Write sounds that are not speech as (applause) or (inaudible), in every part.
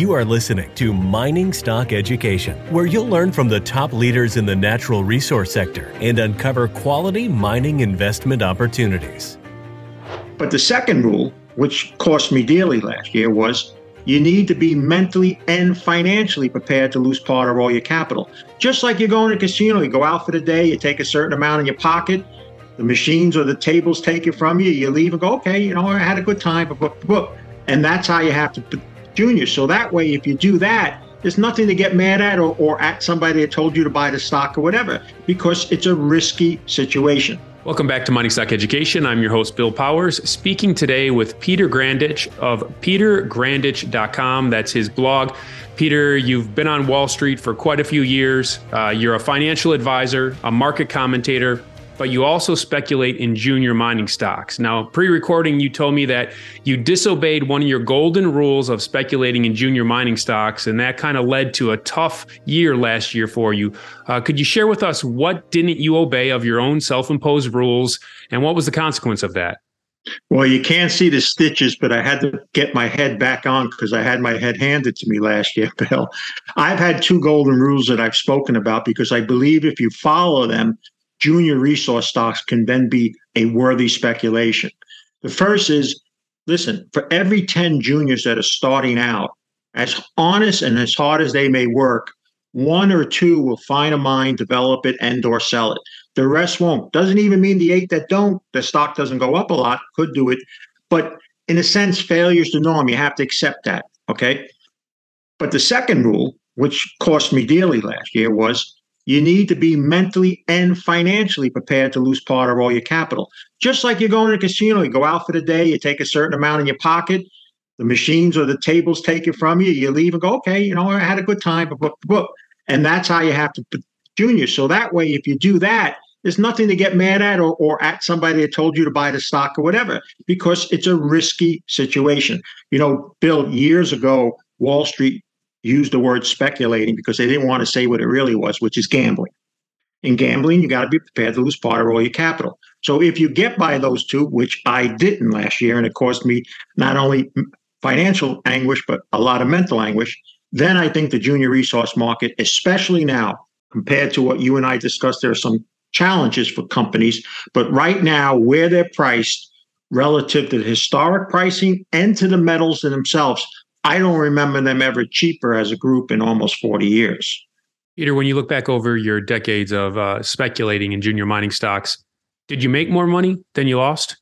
You are listening to Mining Stock Education, where you'll learn from the top leaders in the natural resource sector and uncover quality mining investment opportunities. But the second rule, which cost me dearly last year, was you need to be mentally and financially prepared to lose part of all your capital. Just like you're going to a casino, you go out for the day, you take a certain amount in your pocket, the machines or the tables take it from you, you leave and go, okay, you know, I had a good time, but and that's how you have to junior. So that way, if you do that, there's nothing to get mad at or, or at somebody that told you to buy the stock or whatever, because it's a risky situation. Welcome back to Mining Stock Education. I'm your host, Bill Powers, speaking today with Peter Grandich of petergrandich.com. That's his blog. Peter, you've been on Wall Street for quite a few years. Uh, you're a financial advisor, a market commentator, but you also speculate in junior mining stocks. Now, pre recording, you told me that you disobeyed one of your golden rules of speculating in junior mining stocks, and that kind of led to a tough year last year for you. Uh, could you share with us what didn't you obey of your own self imposed rules, and what was the consequence of that? Well, you can't see the stitches, but I had to get my head back on because I had my head handed to me last year, (laughs) Bill. I've had two golden rules that I've spoken about because I believe if you follow them, junior resource stocks can then be a worthy speculation. The first is listen, for every 10 juniors that are starting out, as honest and as hard as they may work, one or two will find a mine, develop it, and or sell it. The rest won't. Doesn't even mean the eight that don't, the stock doesn't go up a lot, could do it. But in a sense, failure is the norm. You have to accept that. Okay. But the second rule, which cost me dearly last year, was you need to be mentally and financially prepared to lose part of all your capital. Just like you go in a casino, you go out for the day, you take a certain amount in your pocket, the machines or the tables take it from you, you leave and go, okay, you know, I had a good time, and that's how you have to junior. So that way, if you do that, there's nothing to get mad at or, or at somebody that told you to buy the stock or whatever, because it's a risky situation. You know, Bill, years ago, Wall Street used the word speculating because they didn't want to say what it really was, which is gambling. In gambling, you got to be prepared to lose part of all your capital. So if you get by those two, which I didn't last year, and it cost me not only financial anguish, but a lot of mental anguish, then I think the junior resource market, especially now, compared to what you and I discussed, there are some challenges for companies. But right now, where they're priced relative to the historic pricing and to the metals themselves, I don't remember them ever cheaper as a group in almost 40 years. Peter, when you look back over your decades of uh, speculating in junior mining stocks, did you make more money than you lost?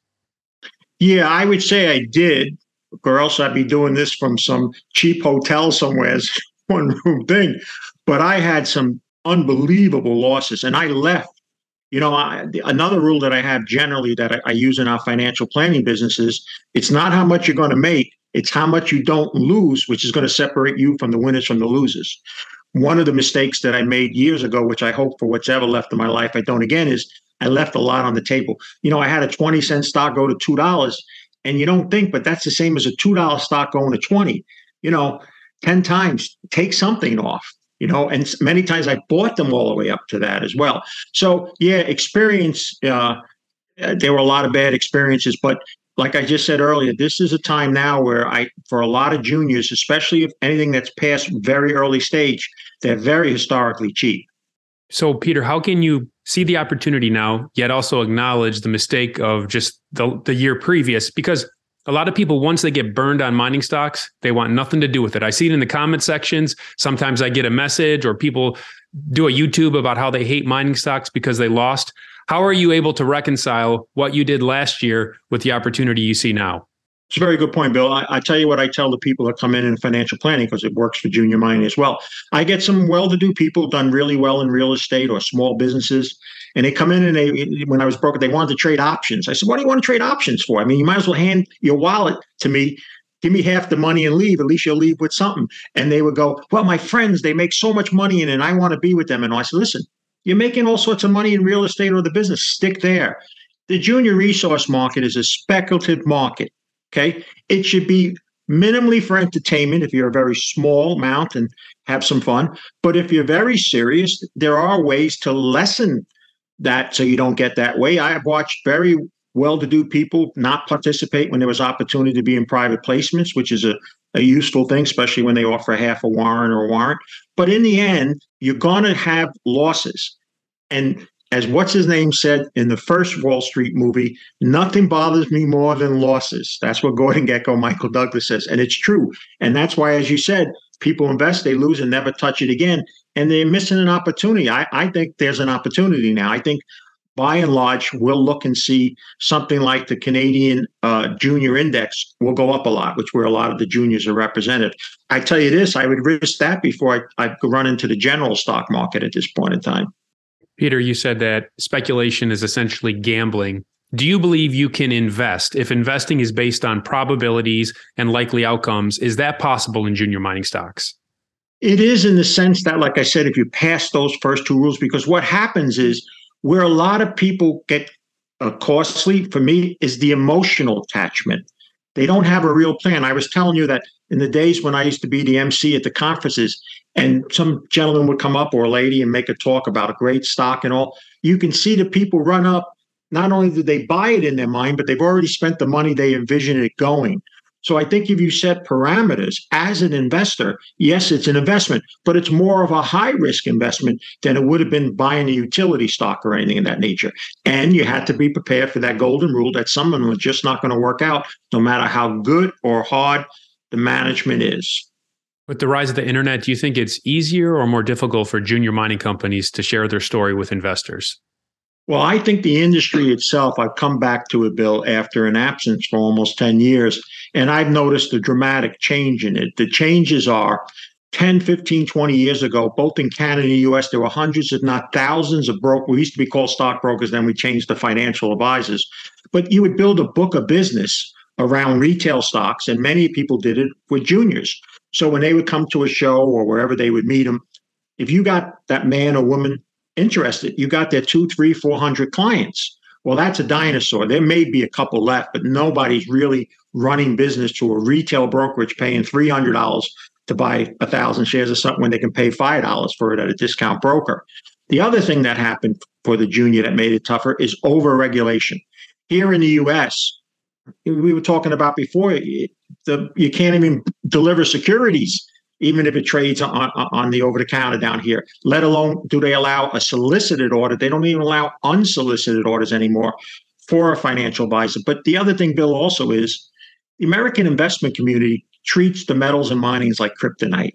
Yeah, I would say I did, or else I'd be doing this from some cheap hotel somewhere, (laughs) one room thing. But I had some unbelievable losses, and I left. You know, I, another rule that I have generally that I, I use in our financial planning business is it's not how much you're going to make, it's how much you don't lose, which is going to separate you from the winners from the losers. One of the mistakes that I made years ago, which I hope for what's ever left of my life, I don't again, is I left a lot on the table. You know, I had a 20 cent stock go to $2, and you don't think, but that's the same as a $2 stock going to 20. You know, 10 times, take something off you know and many times i bought them all the way up to that as well so yeah experience uh, there were a lot of bad experiences but like I just said earlier, this is a time now where I, for a lot of juniors, especially if anything that's past very early stage, they're very historically cheap. So, Peter, how can you see the opportunity now, yet also acknowledge the mistake of just the, the year previous? Because a lot of people, once they get burned on mining stocks, they want nothing to do with it. I see it in the comment sections. Sometimes I get a message or people do a YouTube about how they hate mining stocks because they lost. How are you able to reconcile what you did last year with the opportunity you see now? It's a very good point, Bill. I, I, tell you what I tell the people that come in in financial planning because it works for junior mining as well. I get some well-to-do people done really well in real estate or small businesses, and they come in and they, when I was broker, they wanted to trade options. I said, "What do you want to trade options for? I mean, you might as well hand your wallet to me give me half the money and leave. At least you'll leave with something. And they would go, Well, my friends, they make so much money in it, and I want to be with them. And I said, Listen, you're making all sorts of money in real estate or the business. Stick there. The junior resource market is a speculative market. Okay. It should be minimally for entertainment if you're a very small amount and have some fun. But if you're very serious, there are ways to lessen that so you don't get that way. I have watched very well-to-do people not participate when there was opportunity to be in private placements, which is a, a useful thing, especially when they offer half a warrant or a warrant. But in the end, you're going to have losses. And as what's his name said in the first Wall Street movie, nothing bothers me more than losses. That's what Gordon Gekko, Michael Douglas says. And it's true. And that's why, as you said, people invest, they lose and never touch it again. And they're missing an opportunity. I, I think there's an opportunity now. I think by and large, we'll look and see something like the Canadian uh, Junior Index will go up a lot, which where a lot of the juniors are represented. I tell you this, I would risk that before I, I run into the general stock market at this point in time. Peter, you said that speculation is essentially gambling. Do you believe you can invest if investing is based on probabilities and likely outcomes? Is that possible in junior mining stocks? It is in the sense that, like I said, if you pass those first two rules, because what happens is where a lot of people get uh, costly for me is the emotional attachment. They don't have a real plan. I was telling you that in the days when I used to be the MC at the conferences, and some gentleman would come up or a lady and make a talk about a great stock and all, you can see the people run up. Not only did they buy it in their mind, but they've already spent the money they envisioned it going. So I think if you set parameters as an investor, yes, it's an investment, but it's more of a high risk investment than it would have been buying a utility stock or anything of that nature. And you had to be prepared for that golden rule that some of them are just not going to work out, no matter how good or hard the management is. With the rise of the internet, do you think it's easier or more difficult for junior mining companies to share their story with investors? Well, I think the industry itself, I've come back to it, Bill, after an absence for almost 10 years, and I've noticed a dramatic change in it. The changes are 10, 15, 20 years ago, both in Canada and the US, there were hundreds, if not thousands of brokers. We used to be called stockbrokers, then we changed to financial advisors. But you would build a book of business around retail stocks, and many people did it with juniors. So when they would come to a show or wherever they would meet them, if you got that man or woman interested. You got their two, three, four hundred clients. Well, that's a dinosaur. There may be a couple left, but nobody's really running business to a retail brokerage paying three hundred dollars to buy a thousand shares of something when they can pay five dollars for it at a discount broker. The other thing that happened for the junior that made it tougher is over-regulation. Here in the U.S., we were talking about before, the, you can't even deliver securities even if it trades on, on the over the counter down here, let alone do they allow a solicited order. They don't even allow unsolicited orders anymore for a financial advisor. But the other thing, Bill, also is the American investment community treats the metals and minings like kryptonite.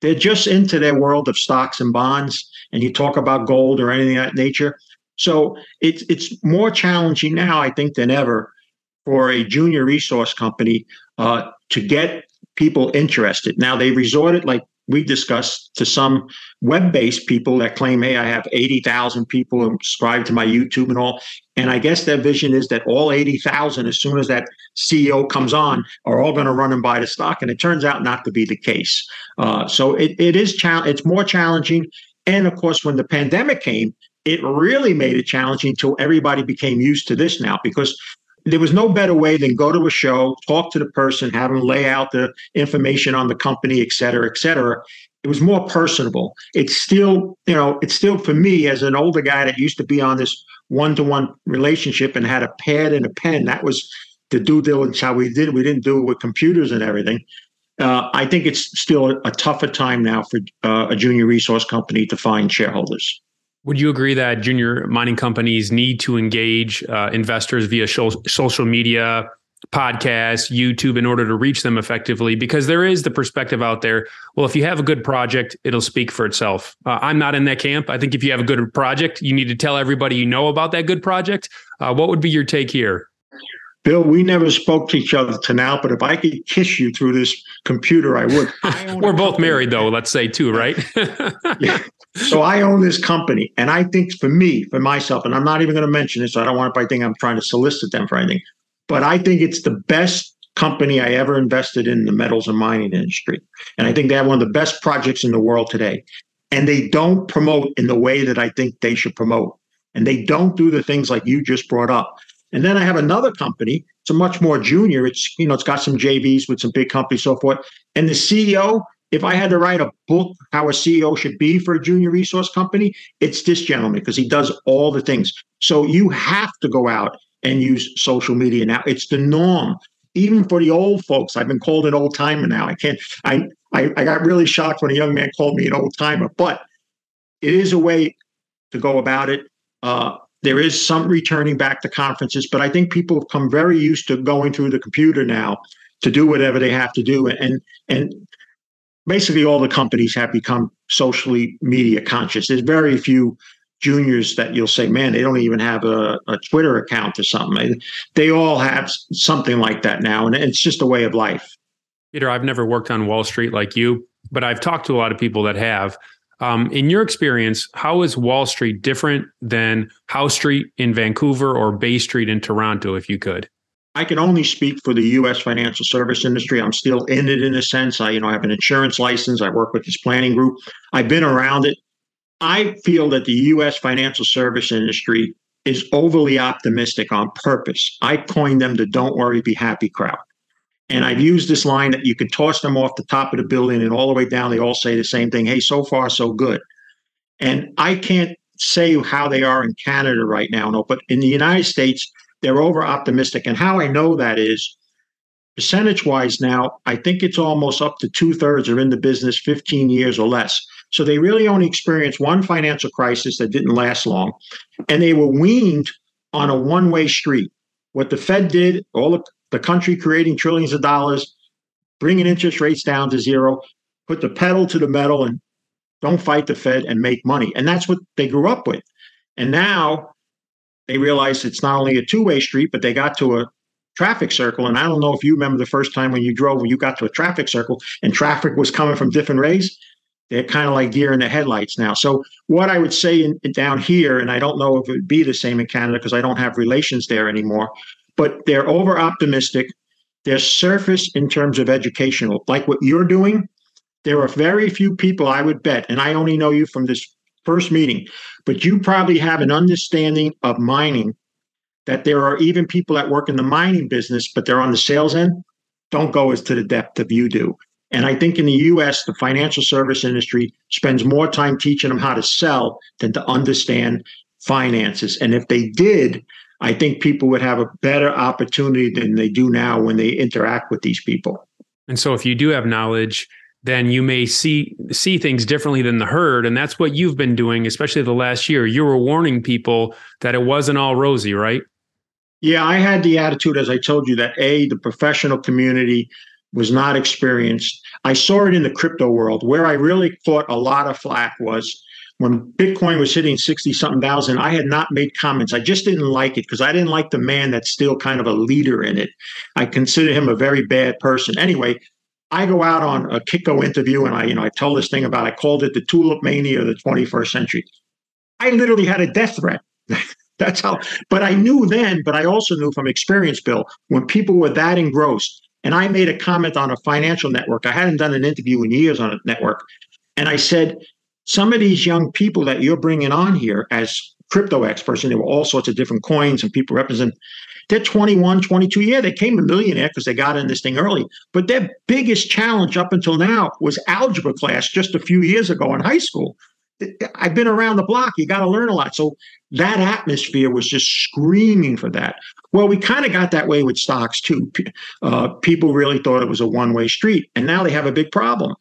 They're just into their world of stocks and bonds, and you talk about gold or anything of that nature. So it's it's more challenging now, I think, than ever for a junior resource company uh, to get people interested. Now they resorted, like we discussed, to some web-based people that claim, "Hey, I have eighty thousand people subscribed to my YouTube and all." And I guess their vision is that all eighty thousand, as soon as that CEO comes on, are all going to run and buy the stock. And it turns out not to be the case. Uh, so it, it is cha- it's more challenging. And of course, when the pandemic came, it really made it challenging until everybody became used to this now because there was no better way than go to a show, talk to the person, have them lay out the information on the company, et cetera, et cetera. It was more personable. It's still, you know, it's still for me as an older guy that used to be on this one-to-one relationship and had a pad and a pen. That was the due diligence how we did. We didn't do it with computers and everything. Uh, I think it's still a, a tougher time now for uh, a junior resource company to find shareholders. Would you agree that junior mining companies need to engage uh, investors via social media, podcasts, YouTube in order to reach them effectively? Because there is the perspective out there. Well, if you have a good project, it'll speak for itself. Uh, I'm not in that camp. I think if you have a good project, you need to tell everybody you know about that good project. Uh, what would be your take here? Bill, we never spoke to each other to now, but if I could kiss you through this computer, I would. (laughs) I We're both married, though, let's say, too, right? yeah. (laughs) So I own this company. And I think for me, for myself, and I'm not even going to mention it, so I don't want to think I'm trying to solicit them for anything, but I think it's the best company I ever invested in the metals and mining industry. And I think they have one of the best projects in the world today. And they don't promote in the way that I think they should promote. And they don't do the things like you just brought up. And then I have another company. It's a much more junior. It's you know it's got some JVs with some big companies, so forth. And the CEO, if I had to write a book how a CEO should be for a junior resource company, it's this gentleman because he does all the things. So you have to go out and use social media now. It's the norm. Even for the old folks, I've been called an old timer now. I can't. I, I I got really shocked when a young man called me an old timer, but it is a way to go about it. Uh, there is some returning back to conferences, but I think people have come very used to going through the computer now to do whatever they have to do. And and basically all the companies have become socially media conscious. There's very few juniors that you'll say, man, they don't even have a, a Twitter account or something. They all have something like that now, and it's just a way of life. Peter, I've never worked on Wall Street like you, but I've talked to a lot of people that have. Um, in your experience, how is Wall Street different than Howe Street in Vancouver or Bay Street in Toronto, if you could? I can only speak for the U.S. financial service industry. I'm still in it in a sense. I, you know, I have an insurance license. I work with this planning group. I've been around it. I feel that the U.S. financial service industry is overly optimistic on purpose. I coined them the "Don't worry, be happy" crowd. And I've used this line that you can toss them off the top of the building and all the way down, they all say the same thing hey, so far, so good. And I can't say how they are in Canada right now, no, but in the United States, they're over optimistic. And how I know that is percentage wise now, I think it's almost up to two thirds are in the business 15 years or less. So they really only experienced one financial crisis that didn't last long. And they were weaned on a one way street. What the Fed did, all the the country creating trillions of dollars, bringing interest rates down to zero, put the pedal to the metal and don't fight the Fed and make money. And that's what they grew up with. And now they realize it's not only a two way street, but they got to a traffic circle. And I don't know if you remember the first time when you drove, when you got to a traffic circle and traffic was coming from different ways. They're kind of like deer in the headlights now. So, what I would say in, down here, and I don't know if it would be the same in Canada because I don't have relations there anymore, but they're over optimistic. They're surface in terms of educational, like what you're doing. There are very few people, I would bet, and I only know you from this first meeting, but you probably have an understanding of mining that there are even people that work in the mining business, but they're on the sales end, don't go as to the depth of you do. And I think in the US, the financial service industry spends more time teaching them how to sell than to understand finances. And if they did, I think people would have a better opportunity than they do now when they interact with these people. And so if you do have knowledge, then you may see see things differently than the herd. And that's what you've been doing especially the last year. You were warning people that it wasn't all rosy right? Yeah i had the attitude as i told you that a the professional community was not experienced. I saw it in the crypto world. Where i really thought a lot of flack was when Bitcoin was hitting 60 something thousand, I had not made comments. I just didn't like it because I didn't like the man that's still kind of a leader in it. I consider him a very bad person. Anyway, I go out on a Kitco interview and I, you know, I tell this thing about I called it the tulip mania of the 21st century. I literally had a death threat. (laughs) That's how, but I knew then, but I also knew from experience, Bill, when people were that engrossed, and I made a comment on a financial network. I hadn't done an interview in years on a network. And I said, some of these young people that you're bringing on here as crypto experts, and there were all sorts of different coins and people represent, they're 21, 22. Yeah, they came a millionaire because they got in this thing early. But their biggest challenge up until now was algebra class just a few years ago in high school. I've been around the block. You got to learn a lot. So that atmosphere was just screaming for that. Well, we kind of got that way with stocks too. Uh, people really thought it was a one way street. And now they have a big problem.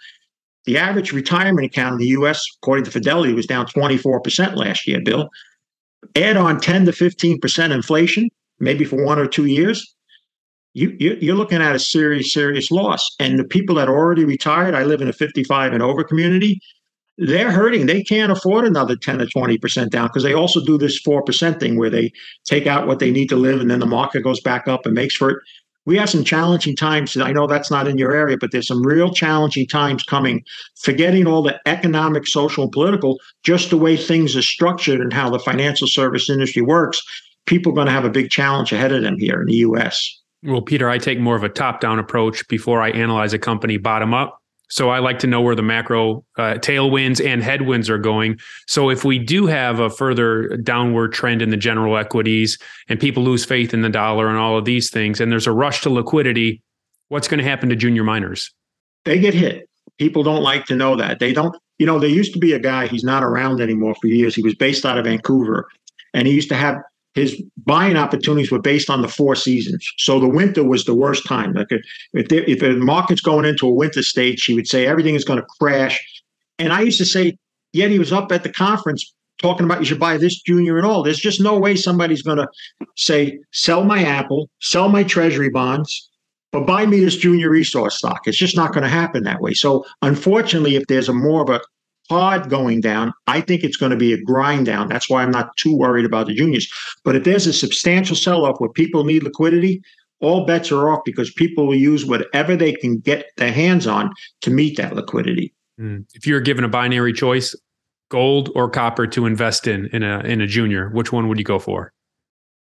The average retirement account in the US, according to Fidelity, was down 24% last year, Bill. Add on 10 to 15% inflation, maybe for one or two years, you, you're looking at a serious, serious loss. And the people that are already retired, I live in a 55 and over community, they're hurting. They can't afford another 10 to 20% down because they also do this 4% thing where they take out what they need to live and then the market goes back up and makes for it we have some challenging times. I know that's not in your area, but there's some real challenging times coming. Forgetting all the economic, social, and political, just the way things are structured and how the financial service industry works, people are going to have a big challenge ahead of them here in the U.S. Well, Peter, I take more of a top down approach before I analyze a company bottom up. So I like to know where the macro uh, tailwinds and headwinds are going. So if we do have a further downward trend in the general equities and people lose faith in the dollar and all of these things, and there's a rush to liquidity, what's going to happen to junior miners? They get hit. People don't like to know that. They don't, you know, there used to be a guy, he's not around anymore for years. He was based out of Vancouver and he used to have his buying opportunities were based on the four seasons. So the winter was the worst time. Like if there, if the market's going into a winter stage, he would say everything is going to crash. And I used to say, yet he was up at the conference talking about you should buy this junior and all. There's just no way somebody's going to say, sell my Apple, sell my treasury bonds, but buy me this junior resource stock. It's just not going to happen that way. So unfortunately, if there's a more of a hard going down. I think it's going to be a grind down. That's why I'm not too worried about the juniors. But if there's a substantial sell off where people need liquidity, all bets are off because people will use whatever they can get their hands on to meet that liquidity. Mm. If you're given a binary choice, gold or copper to invest in in a in a junior, which one would you go for?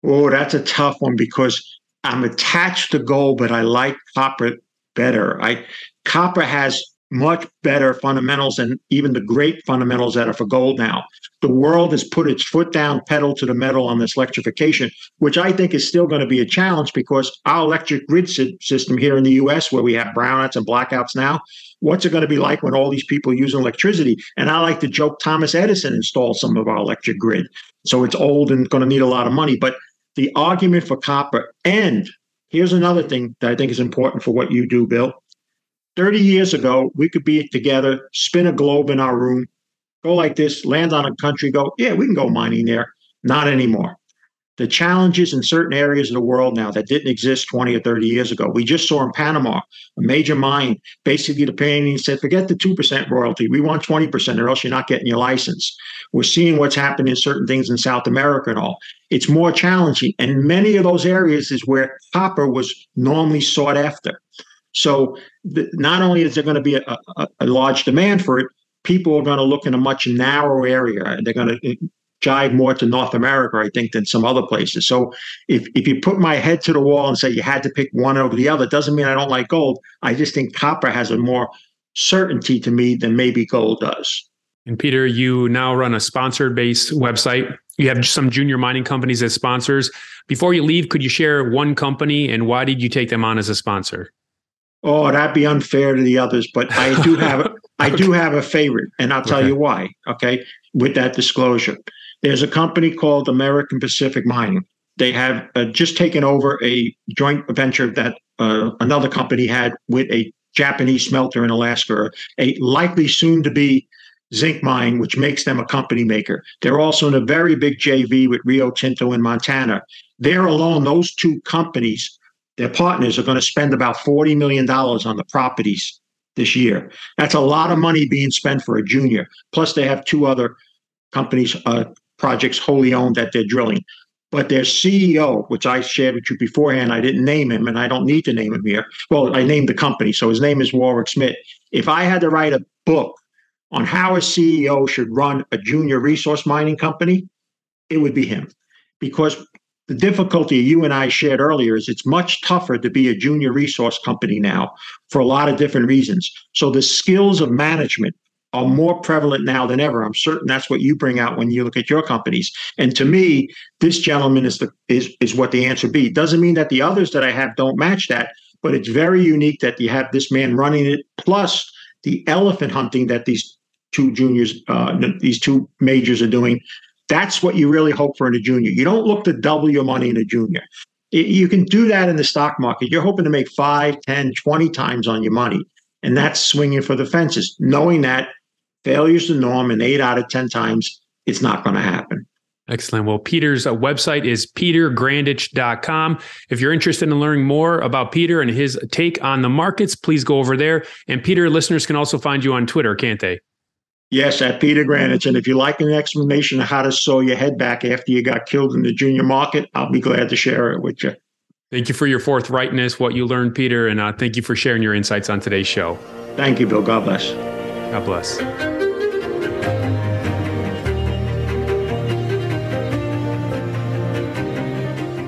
Oh, that's a tough one because I'm attached to gold, but I like copper better. I copper has much better fundamentals than even the great fundamentals that are for gold now. The world has put its foot down, pedal to the metal on this electrification, which I think is still going to be a challenge because our electric grid system here in the US, where we have brownouts and blackouts now, what's it going to be like when all these people use electricity? And I like to joke Thomas Edison installed some of our electric grid. So it's old and going to need a lot of money. But the argument for copper, and here's another thing that I think is important for what you do, Bill 30 years ago, we could be together, spin a globe in our room, go like this, land on a country, go, yeah, we can go mining there. Not anymore. The challenges in certain areas of the world now that didn't exist 20 or 30 years ago. We just saw in Panama a major mine. Basically, the painting said, forget the 2% royalty. We want 20%, or else you're not getting your license. We're seeing what's happening in certain things in South America and all. It's more challenging. And many of those areas is where copper was normally sought after. So not only is there going to be a, a, a, large demand for it, people are going to look in a much narrower area. They're going to eh, jive more to North America, I think, than some other places. So if, if you put my head to the wall and say you had to pick one over the other, doesn't mean I don't like gold. I just think copper has a more certainty to me than maybe gold does. And Peter, you now run a sponsored based website. You have some junior mining companies as sponsors. Before you leave, could you share one company and why did you take them on as a sponsor? Oh, that'd be unfair to the others, but I do (laughs) have okay. I do have a favorite, and I'll tell okay. you why. Okay, with that disclosure, there's a company called American Pacific Mining. They have uh, just taken over a joint venture that uh, another company had with a Japanese smelter in Alaska, a likely soon to be zinc mine, which makes them a company maker. They're also in a very big JV with Rio Tinto in Montana. There alone, those two companies their partners are going to spend about $40 million on the properties this year. That's a lot of money being spent for a junior. Plus, they have two other companies, uh, projects wholly owned that they're drilling. But their CEO, which I shared with you beforehand, I didn't name him and I don't need to name him here. Well, I named the company. So his name is Warwick Smith. If I had to write a book on how a CEO should run a junior resource mining company, it would be him. Because the difficulty you and I shared earlier is it's much tougher to be a junior resource company now for a lot of different reasons. So the skills of management are more prevalent now than ever. I'm certain that's what you bring out when you look at your companies. And to me, this gentleman is the is is what the answer be. Doesn't mean that the others that I have don't match that, but it's very unique that you have this man running it plus the elephant hunting that these two juniors, uh, these two majors are doing that's what you really hope for in a junior. You don't look to double your money in a junior. You can do that in the stock market. You're hoping to make 5, 10, 20 times on your money. And that's swinging for the fences, knowing that failure's the norm and eight out of 10 times it's not going to happen. Excellent. Well, Peter's uh, website is petergrandich.com. If you're interested in learning more about Peter and his take on the markets, please go over there. And Peter, listeners can also find you on Twitter, can't they? Yes, at Peter Grandich. And if you like an explanation of how to sew your head back after you got killed in the junior market, I'll be glad to share it with you. Thank you for your forthrightness, what you learned, Peter, and uh, thank you for sharing your insights on today's show. Thank you, Bill. God bless. God bless.